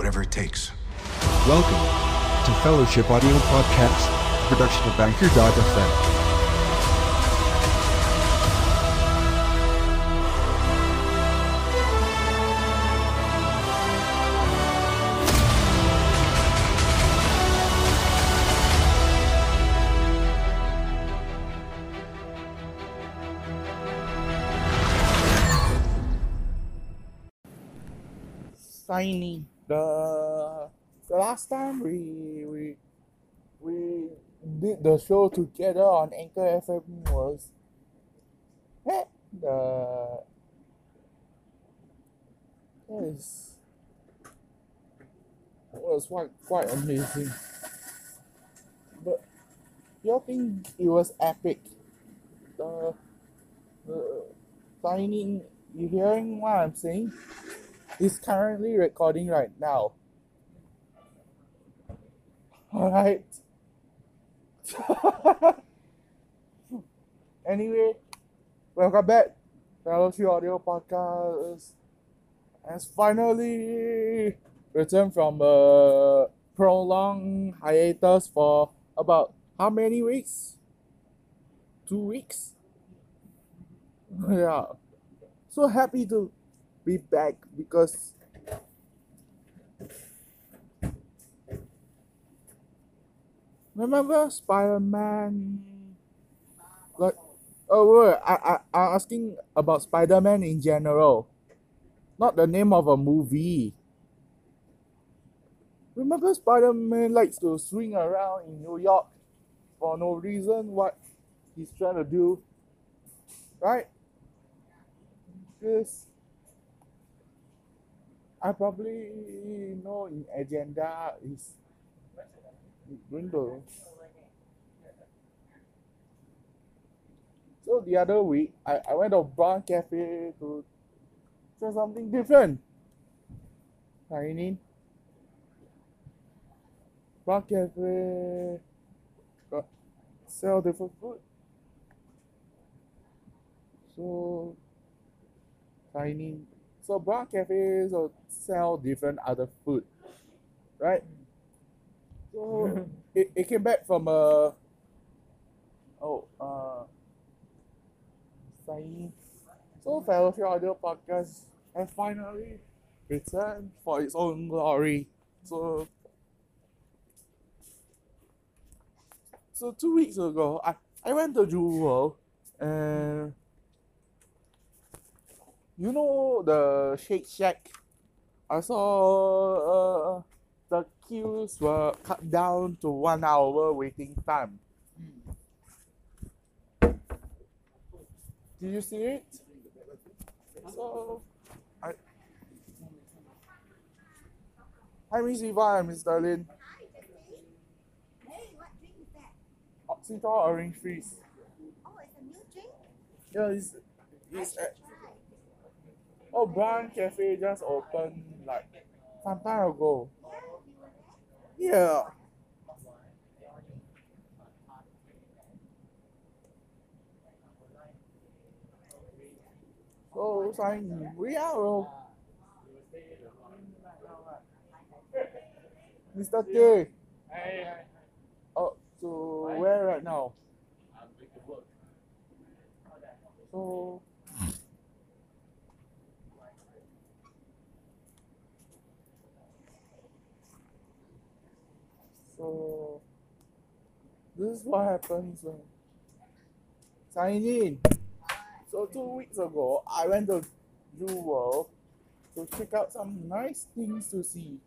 Whatever it takes. Welcome to Fellowship Audio Podcast, a production of Anchor.fm. Tiny. The the last time we we we did the show together on Anchor FM was eh, the was was quite quite amazing. But you think it was epic? The the signing you hearing what I'm saying? He's currently recording right now. Alright. anyway, welcome back. Fellowship Audio Podcast has finally returned from a prolonged hiatus for about how many weeks? Two weeks? Yeah. So happy to be back because remember Spider-Man? Like oh wait, I, I I'm asking about Spider-Man in general not the name of a movie. Remember Spider-Man likes to swing around in New York for no reason what he's trying to do right? Because I probably know in agenda is window. So the other week, I, I went to Brown Cafe to try something different. Tiny. Brown Cafe got sell different food. So tiny. So Brawn Cafes will sell different other food. Right? So it, it came back from a oh uh signing. So Fellowship Audio Podcast has finally returned for its own glory. So so two weeks ago I, I went to Jewel and you know the Shake Shack I saw uh, the queues were cut down to one hour waiting time. Did you see it? So, I. Hi, Miss Eva and Miss Darlene. Hey, what drink is that? Oxytol Orange Freeze. Oh, it's a new drink? Yeah, it's, it's should at, try. Oh, Brawn Cafe just opened like some time ago. Yeah? So saying we are Mr. K. Oh, so where right now? So So this is what happens when in. So two weeks ago, I went to Zoo World to check out some nice things to see.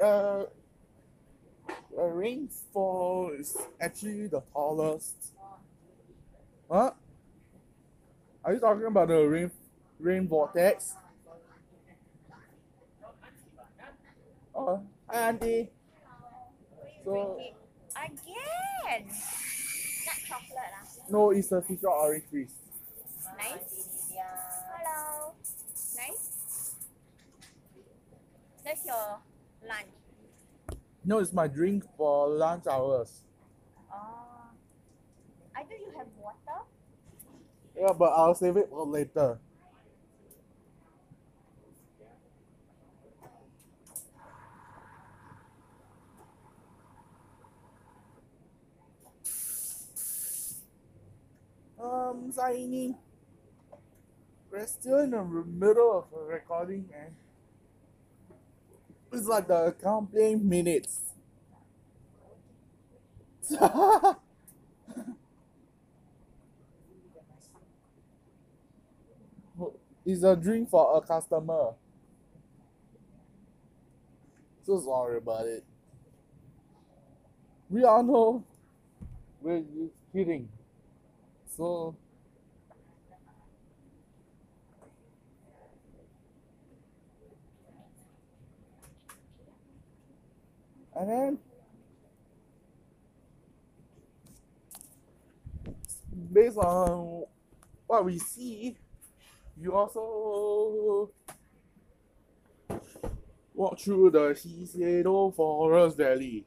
Uh, the rainfall is actually the tallest. What? Are you talking about the rain rain vortex? Oh, hi auntie. So Again! Not chocolate lah. no, it's a fisher orange freeze. Nice. Hello. Nice. That's your lunch. No, it's my drink for lunch hours. Oh. I thought you have water. Yeah, but I'll save it for later. Um, I'm signing. We're still in the middle of a recording and it's like the account playing minutes. it's a drink for a customer. So sorry about it. We all know we're kidding. So and then based on what we see, you also walk through the Shiseido Forest Valley.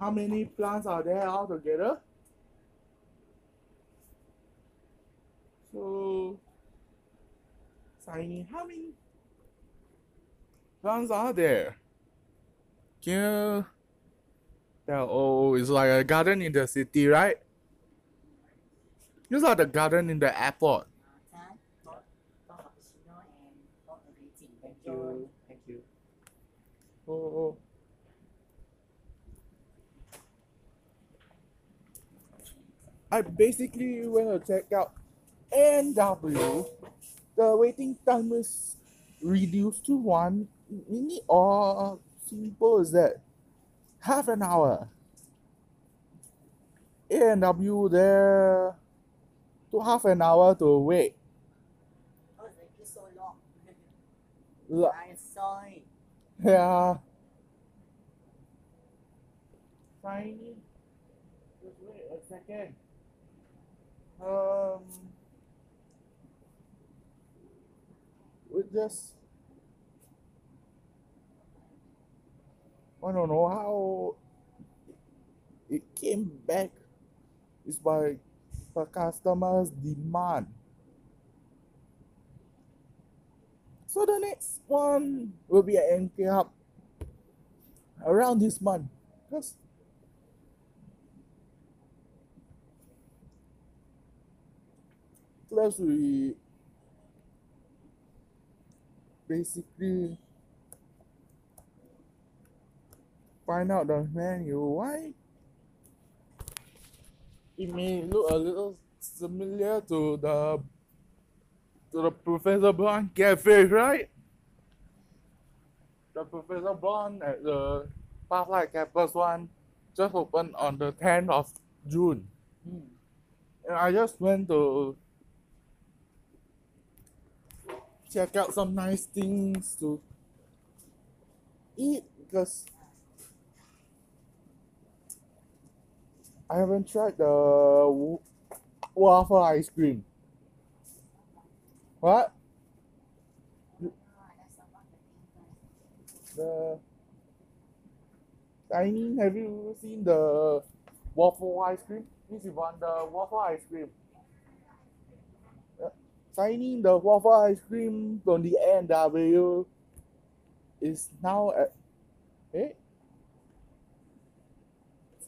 How many plants are there altogether? So, Signing, how many plants are there? Can you tell? Oh, it's like a garden in the city, right? It's like the garden in the airport. Chan, got got cappuccino and got a greeting. Thank you. Thank you. Oh, oh. I basically went to check out NW. The waiting time is reduced to one minute or simple as that. Half an hour. NW there to half an hour to wait. Oh, so long. L- I saw it. Yeah. Tiny. Just wait a second. Um. We just. I don't know how it came back. It's by the customer's demand. So the next one will be at NK Hub around this month. Plus we basically find out the menu why it may look a little similar to the to the Professor Brawn Cafe, right? The Professor Brawn at the Pathlight Campus one just opened on the 10th of June. Hmm. And I just went to check out some nice things to eat because I haven't tried the waffle ice cream. What? The The Tiny, have you seen the waffle ice cream? This is one the waffle ice cream. Tiny, the waffle ice cream from the NW is now at eh?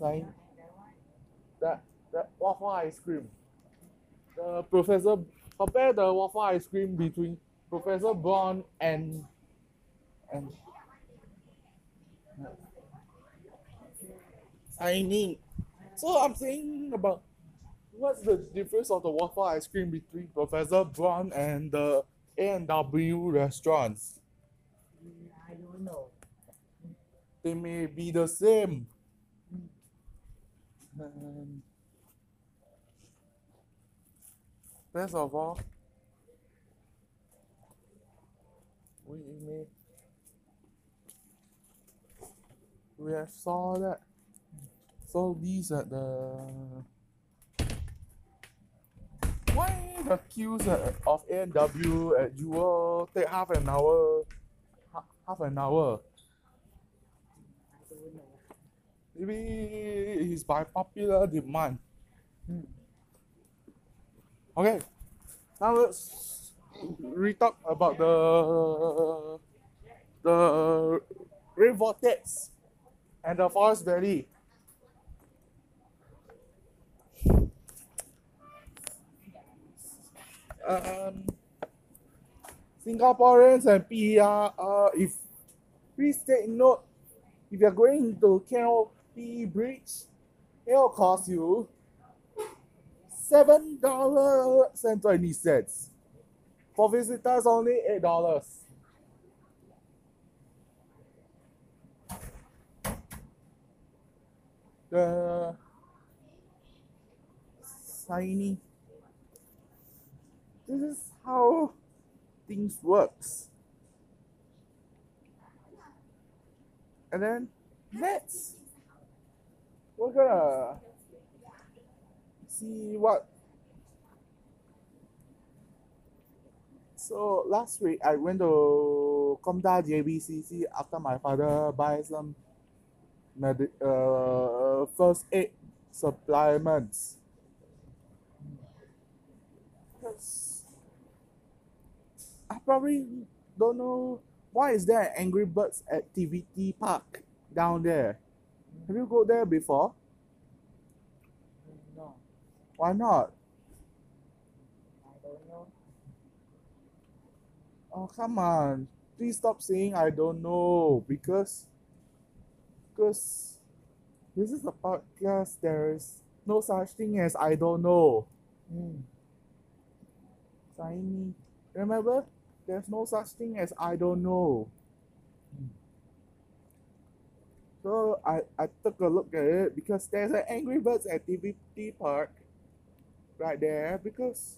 And that that waffle ice cream. The professor compare the waffle ice cream between Professor Brawn and and signing. So I'm saying about what's the difference of the waffle ice cream between Professor Brawn and the A and W restaurants? I don't know. They may be the same. Um, best of all, we may we have saw that. So these are the why the queues of A and W at Jewel take half an hour, half an hour. Maybe it's by popular demand. Hmm. Okay, now let's re-talk about the the rain vortex and the forest valley. Um, Singaporeans and PR, uh, if please take note, if you're going to Canopy Bridge, it'll cost you seven dollars and twenty cents. For visitors, only eight dollars. The shiny. This is how things works. And then next, we're gonna see what. So last week I went to KOMTAR JBCC after my father buy some med- uh, first aid supplements. Because probably don't know why is there an Angry Birds activity park down there. Have you go there before? No, Why not? I don't know. Oh come on. Please stop saying I don't know because because this is a podcast there is no such thing as I don't know. Mm. Tiny. Remember? There's no such thing as I don't know. So I, I took a look at it because there's an Angry Birds activity park right there because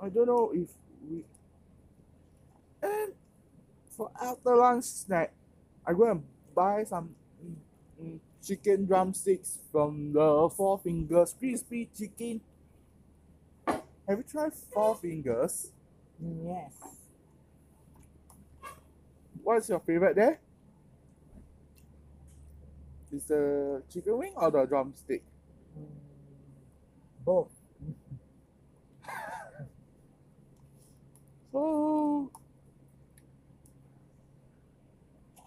I don't know if we and for after lunch snack I'm gonna buy some chicken drumsticks from the Four Fingers crispy chicken. Have you tried Four Fingers? Yes. What's your favorite there? Is the chicken wing or the drumstick? Mm. Both. So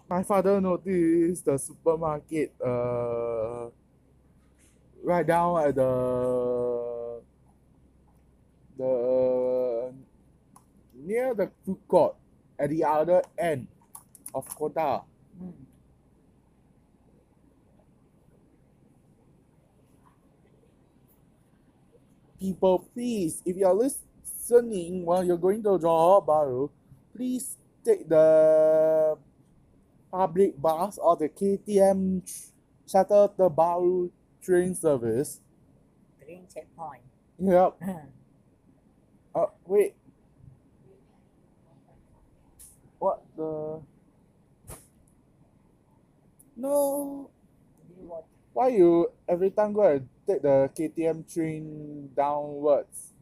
my father noticed the supermarket uh right down at the the near the food court at the other end of Kota. Mm. people, please, if you're listening while you're going to Johor Bahru, please take the public bus or the KTM sh- shuttle Tebrau train service. Green checkpoint. Yep. Uh, wait. What the? No. Why you every time go and take the KTM train downwards?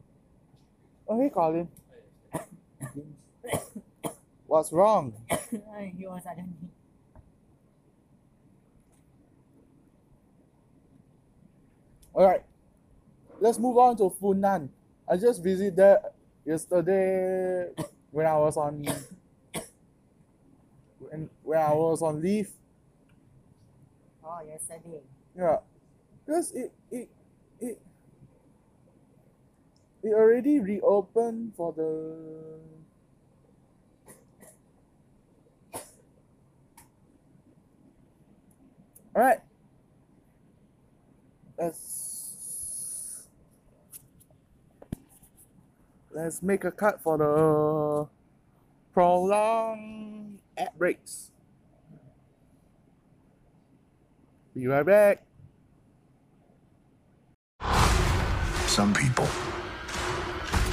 Oh, hey, Colin. What's wrong? he was. Alright, let's move on to Funan. I just visited there yesterday when I was on when, when I was on leave. Oh, yesterday. Yeah, because it it it it already reopened for the all right. Let's let's make a cut for the prolonged ad breaks. Be right back. Some people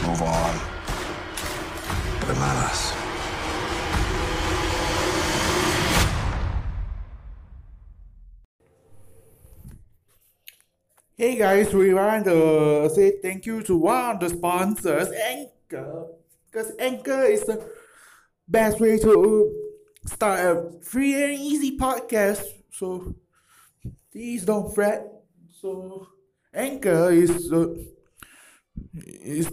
move on, but not us. Hey guys, we want to say thank you to one of the sponsors, Anchor. Because Anchor is the best way to start a free and easy podcast. So please don't fret. So Anchor is uh, is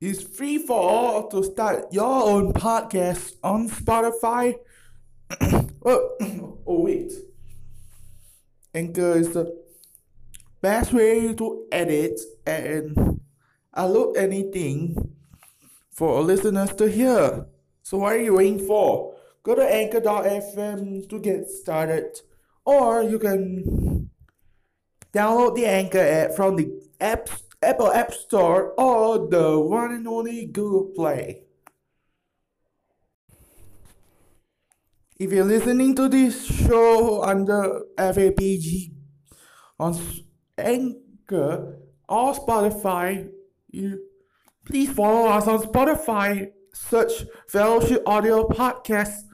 is free for all to start your own podcast on Spotify. oh, oh wait. Anchor is the best way to edit and upload anything for listeners to hear. So what are you waiting for? Go to anchor.fm to get started. Or you can download the Anchor app from the app, Apple App Store or the one and only Google Play. If you're listening to this show under FAPG on Anchor or Spotify, you please follow us on Spotify. Search Fellowship Audio Podcast.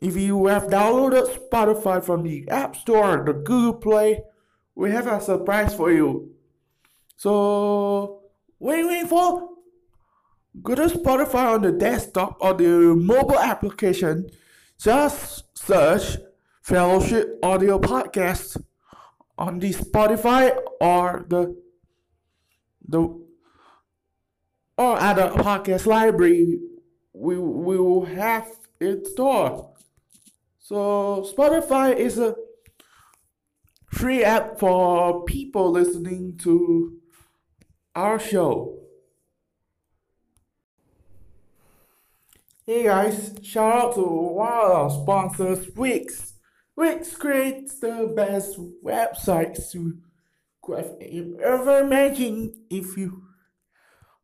If you have downloaded Spotify from the App Store or the Google Play, we have a surprise for you. So, what are you waiting for? Go to Spotify on the desktop or the mobile application. Just search Fellowship Audio Podcast on the Spotify or the the or at the podcast library. We we will have it stored. So Spotify is a free app for people listening to our show. Hey guys, shout out to one of our sponsors, Wix. Wix creates the best websites you could have ever imagined. If you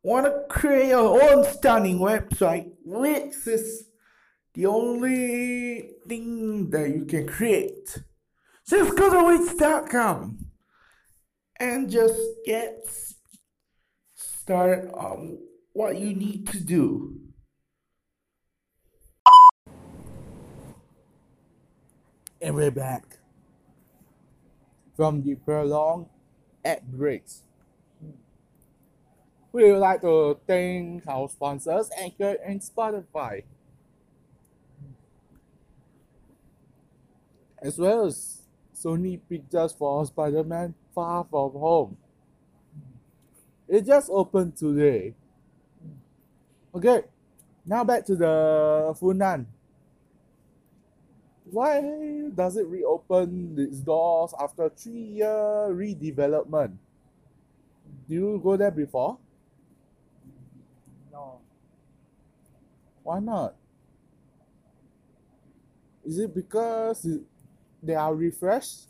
want to create your own stunning website, Wix is the only thing that you can create. Just go to Wix.com and just get started on what you need to do. And we're back from the prolonged ad breaks. We would like to thank our sponsors, Anchor and Spotify, as well as Sony Pictures for Spider-Man Far From Home. It just opened today. Okay, now back to the Funan. Why does it reopen its doors after three year redevelopment? Do you go there before? No. Why not? Is it because it- they are refreshed?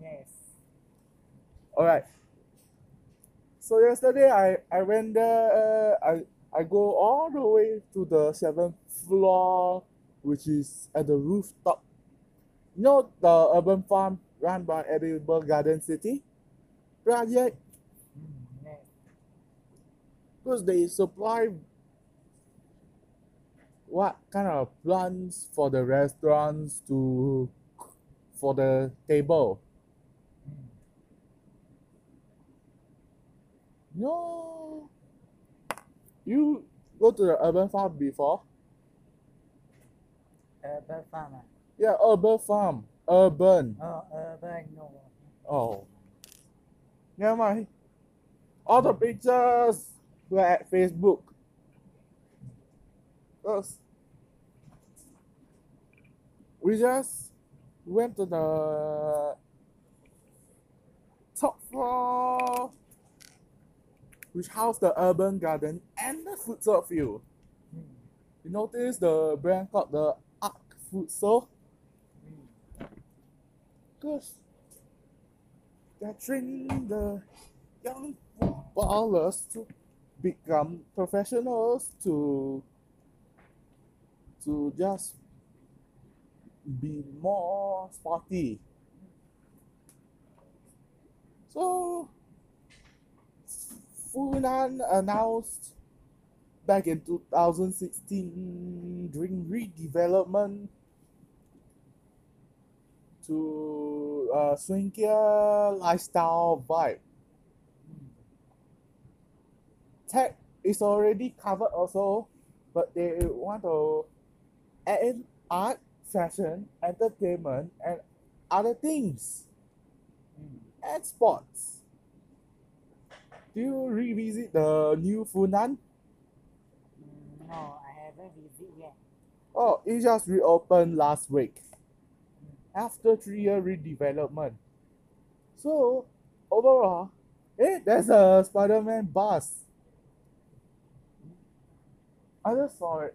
Yes. Alright. So yesterday I, I went there, uh, I, I go all the way to the seventh floor, which is at the rooftop. You know the urban farm run by Edible Garden City? Project? Mm. Because they supply what kind of plants for the restaurants to for the table. No. You go to the urban farm before? Urban farm. ah? Yeah, urban farm. Urban. Oh, urban no. Oh. Never mind. All the pictures were at Facebook. Cause we just went to the top floor which housed the urban garden and the futsal field. Mm. You notice the brand called the Arc Futsal? Mm. Because they're training the young footballers to become professionals to to just be more sporty. So Funan announced back in 2016 during redevelopment to uh, swankier lifestyle vibe. Tech is already covered also, but they want to add in art, fashion, entertainment, and other things, Mm. and sports. Do you revisit the new Funan? Mm, No, I haven't visit yet. Oh, it just reopened last week after three year redevelopment. So overall, Eh, there's a Spider-Man bus. I just saw it.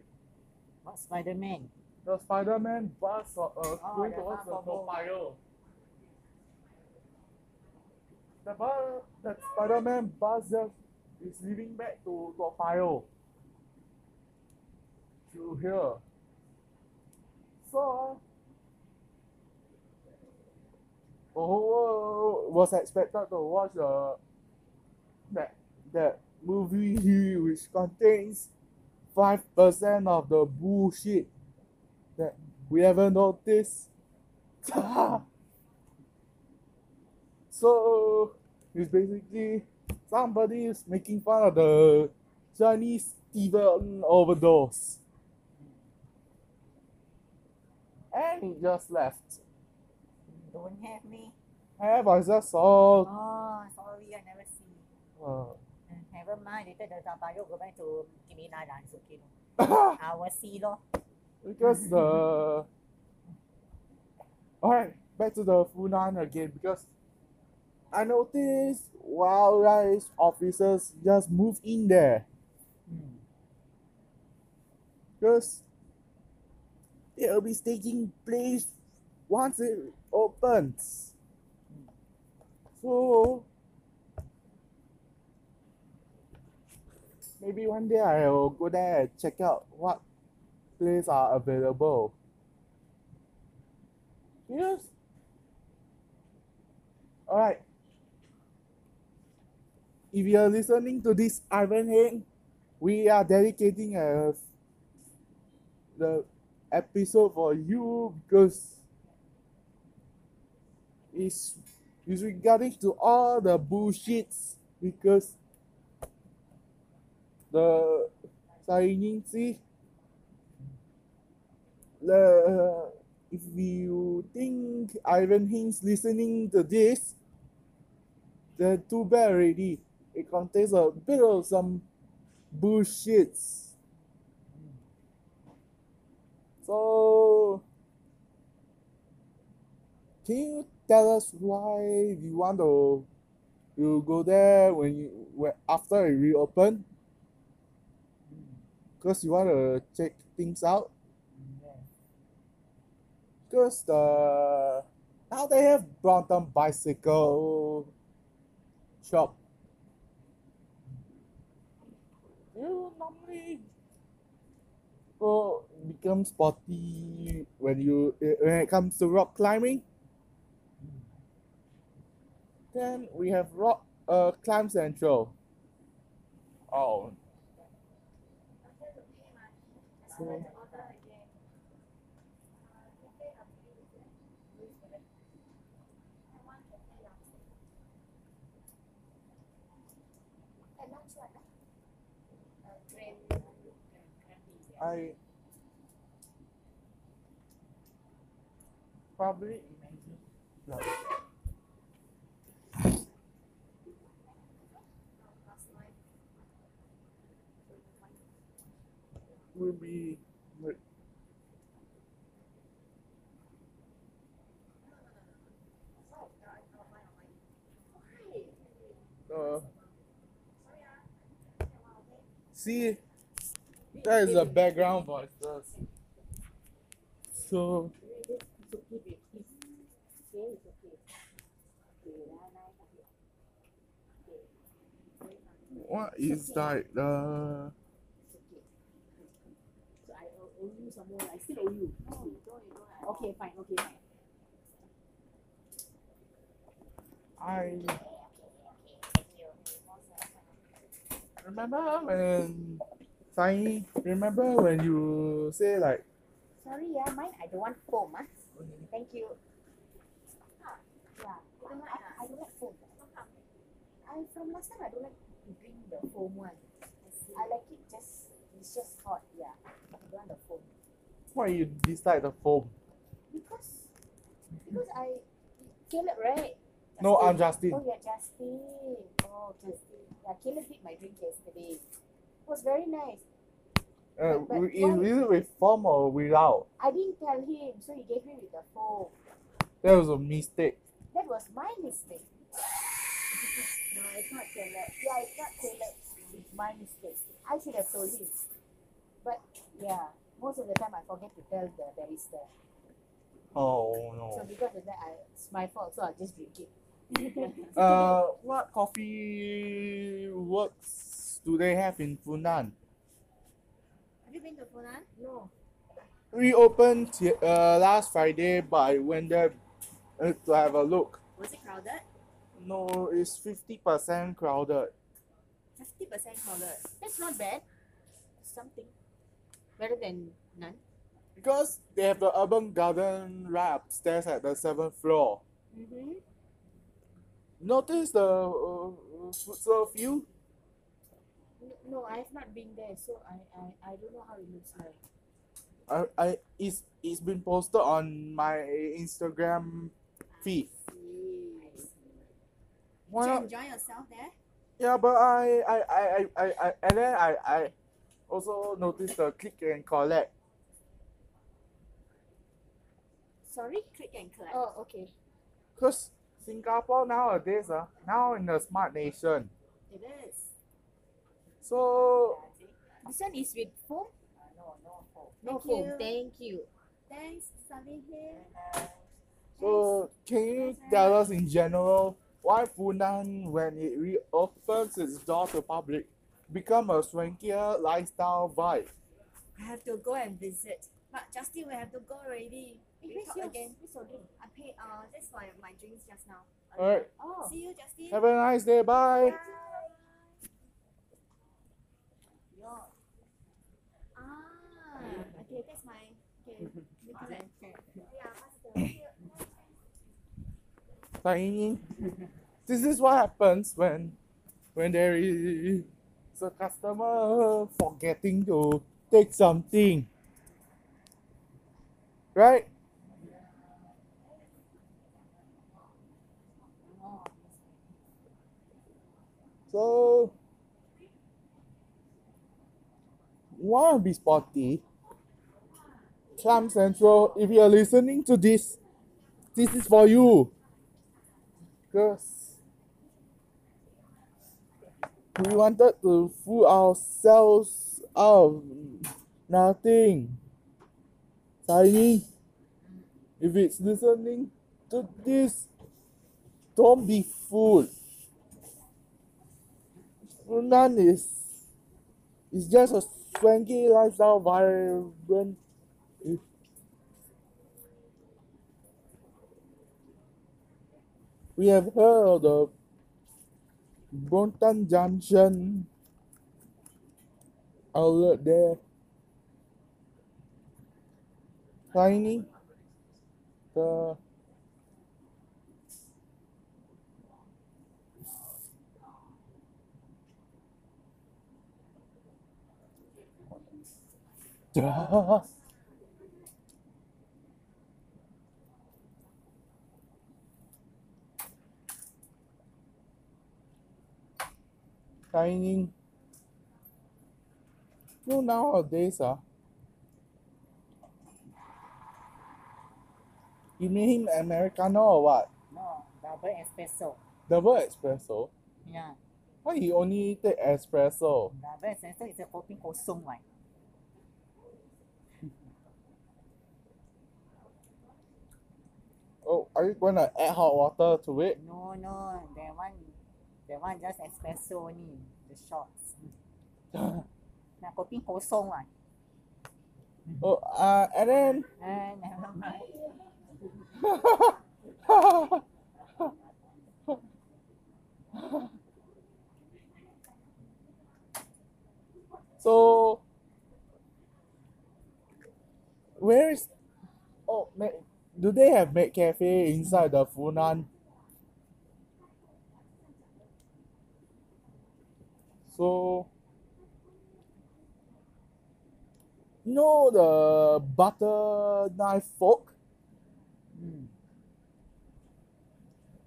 What Spider-Man? The Spider-Man bus uh, uh, Oh, going towards the Toa The bus, that Spider-Man bus just is leaving back to Toa. To here. So, the whole world was expected to watch the that that movie which contains five percent of the bullshit we haven't noticed. so it's basically somebody is making fun of the Chinese Steven overdose. And he just left. Don't have me. Have I just saw Oh, sorry, I never see. uh, Never mind, later the Tabayo go back to it's okay. no. I will see lor. Because the alright back to the Funan again because I noticed wildlife officers just move in there because it'll be taking place once it opens. So maybe one day I'll go there and check out what are available. Yes. Alright. If you are listening to this Ivan Heng, we are dedicating a the episode for you because it's, it's regarding to all the bullshits because the signing see the if you think Ivan Heng's listening to this then too bad already. It contains a bit of some bullshits so can you tell us why you want to you go there when you when after it reopen? Because you want to check things out the now they have Brompton bicycle shop. You normally go become sporty when you eh, when it comes to rock climbing. Then we have rock uh climb central. Oh. So I probably no. will be. Uh, see, that is a background voices. So, what is okay. So I owe owe you some more. I still owe you. Okay, fine. Okay, fine. I remember when Sai, remember when you say like Sorry, yeah, mine. I don't want foam, ah. Thank you. Ah, yeah. I, I, I don't like foam. I from last time I don't like to drink the foam one. I like it just it's just hot, yeah. I don't want the foam. why you dislike the foam? Because because I Caleb, right? No, I'm Justin. Oh yeah, Justin. Oh, Justin. Yeah, Caleb did my drink yesterday. Was very nice. Uh, But- but is, it with foam or without? I didn't tell him, so he gave me with the foam. That was a mistake. That was my mistake. No, it's not tailored. Yeah, it's not tailored. It's my mistake. I should have told him. But yeah, most of the time I forget to tell the barista. Oh no. So because of that, I, it's my fault. So I'll just drink it. Uh, what coffee works do they have in Funan? Have you been to Funan? no. We opened uh, last Friday, but I went there uh, to have a look. Was it crowded? No, it's fifty percent crowded. Fifty percent crowded. That's not bad. Something better than none. Because they have the urban garden right upstairs at the seventh floor. Mm-hmm. Notice the uh, food serve view? No, I've not been there, so I, I, I don't know how it looks like. I, I it's it's been posted on my Instagram feed. Did Why you not? enjoy yourself there? Yeah, but I I, I, I, I, I and then I, I also noticed the click and collect. Sorry, click and collect. Oh, okay. Cause Singapore nowadays uh, now in a smart nation. It is. So This one is with foam? no, no foam. No Thank foam. you. Thank you. Thanks, Sally here. so can you tell us in general why Funan when it reopens its door to public become a swankier lifestyle vibe? I have to go and visit. But Justin, we have to go already. We where's talk yours? again. Where's your drink? I paid uh that's for my drinks just now. Alright, Oh. See you, Justin. have a nice day. Bye. Ah, okay, that's my Mm-hmm. master. Tiny. This is what happens when when there is a customer forgetting to take something. Right? So wanna be sporty? Climb Central, if you are listening to this, this is for you. Because we wanted to fool ourselves out of nothing. Tiny, if it's listening to this, don't be fooled. Funan is is just a swanky lifestyle vibrant. If we have heard of the Brompton Junction outlet there. Tiny. The. Tiny. You know nowadays, ah. You mean Americano or what? No, double espresso. Double espresso? Yeah, Why you only take espresso? double espresso is a kopi kosong one. Oh, are you gonna add hot water to it? No, no, that one, that one just espresso only, the shots. Now kopi kosong one. oh, uh, and then Eh, never mind. so, where is? Oh, do they have Mac Cafe inside the Funan? So, you know the butter knife fork? Mm.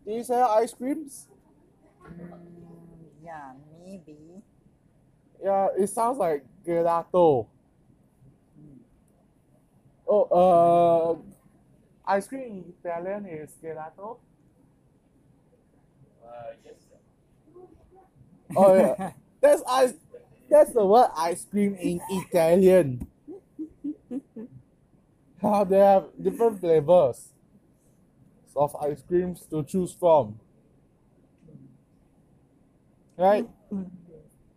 Do you sell ice creams? Mm, yeah, maybe. Yeah, it sounds like gelato. Oh, uh, ice cream in Italian is gelato. Uh, yes. Oh yeah. That's ice that's the word ice cream in Italian. How they have different flavors of ice creams to choose from. Right?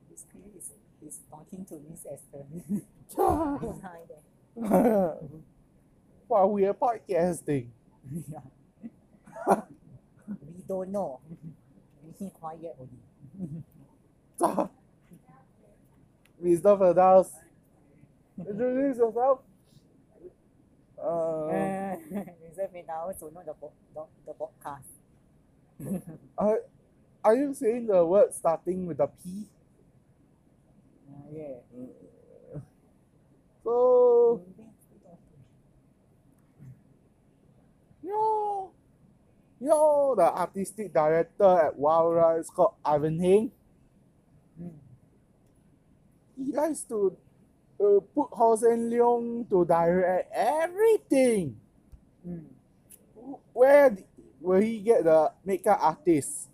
This is, is talking to Miss Esther behind there. wow, we are podcasting. yeah. we don't know. We quiet only. Mr. Firdaus, introduce yourself. Uh, Uh, Mr. Firdaus don't know the, the, the podcast. are, are you saying the word starting with a P? Uh, yeah. So, you you know the artistic director at Wild Rice called Ivan Heng? He likes to uh, put Hossein Leong to direct everything. Mm. Where will he get the makeup artist?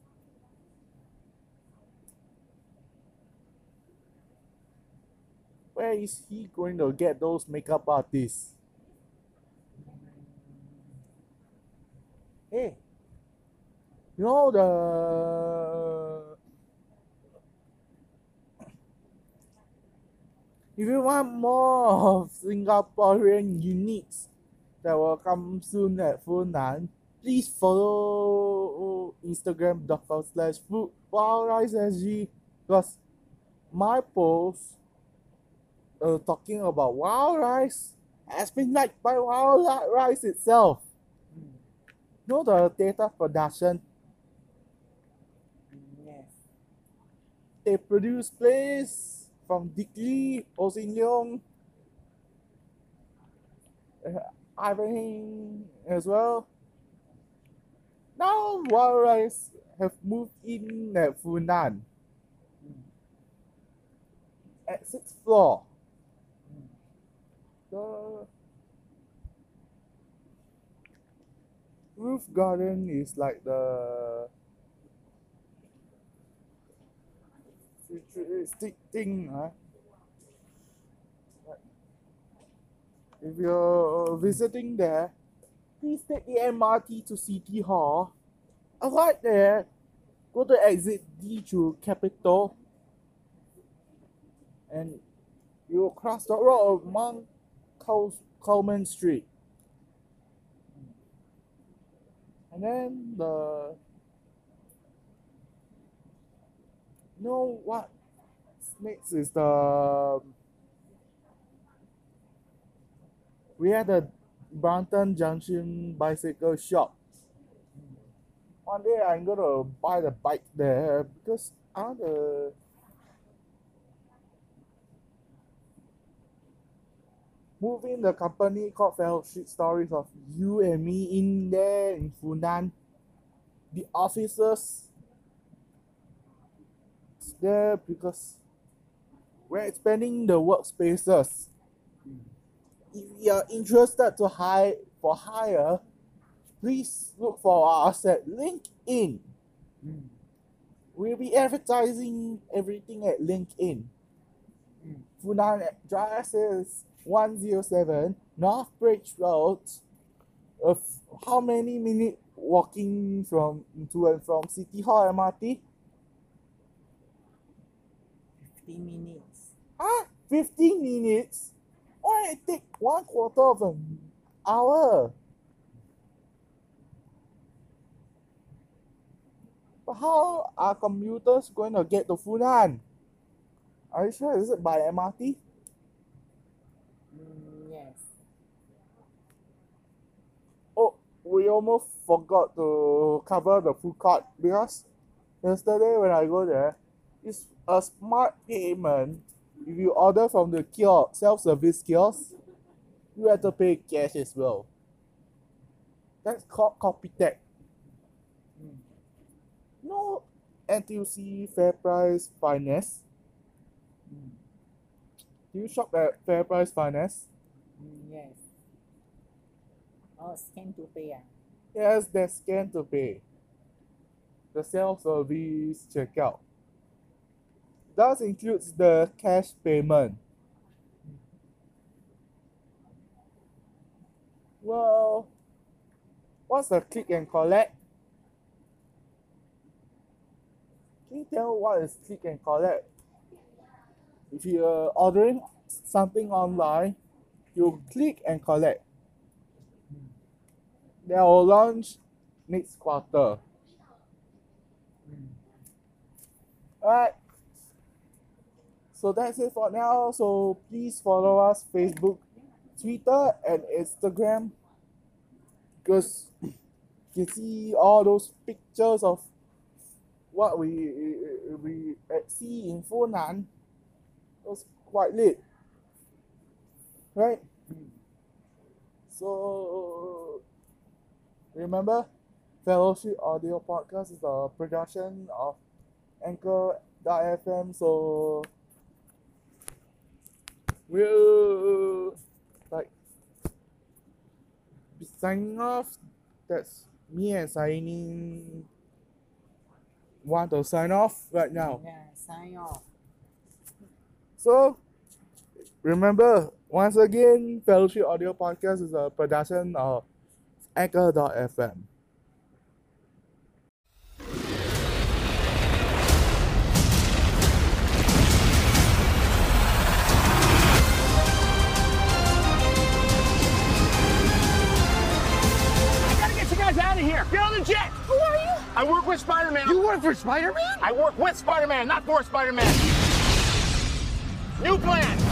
Where is he going to get those makeup artists? Hey, you know the if you want more of Singaporean uniques that will come soon at Funan, please follow Instagram.com slash food SG because my post uh, talking about wild rice has been liked by wild rice itself. You know the data production Yes. they produce plays from Oh Sin uh, Heng as well. Now Rice have moved in at Funan at sixth floor. The roof garden is like the thing? Like, If you're visiting there, please take the MRT to City Hall. Alight there, go to exit D to Capitol, and you will cross the road of Col- Coleman Street. And then the know what next is the um, we had a Brompton Junction bicycle shop. One day I'm gonna buy the bike there because I move in the company called Fellowship Stories of You and Me in there in Funan. The officers there because we're expanding the workspaces. If you are interested to hire for hire, please look for us at LinkedIn. Mm. We'll be advertising everything at LinkedIn. Mm. Funan address is 107 North Bridge Road. Of how many minute walking from to and from City Hall MRT? 15 minutes. Ah, 15 minutes? Why it take one quarter of an hour? But how are commuters going to get to Funan? Are you sure? Is it by MRT? Mm, yes. Oh, we almost forgot to cover the food court because yesterday when I go there, it's a smart payment. If you order from the kiosk, self-service kiosk, you have to pay cash as well. That's called Kopitiam. Mm. No NTUC Fair Price Finest. Mm. Do you shop at Fair Price Finest? Mm, yes. Oh, scan to pay. Ah. Yes, there's scan to pay. The self-service checkout. Does includes the cash payment. Well, what's the click and collect? Can you tell what is click and collect? If you're ordering something online, you click and collect. They will launch next quarter. Alright. So that's it for now. So please follow us Facebook, Twitter, and Instagram. Because you can see all those pictures of what we we see in Funan. It was quite late. Right? So remember Fellowship Audio Podcast is a production of Anchor.fm. So we'll like be signing off. That's me and signing want to sign off right now. Yeah, sign off. So remember once again Fellowship Audio Podcast is a production of Anchor.fm. work for Spider-Man? I work with Spider-Man, not for Spider-Man. New plan.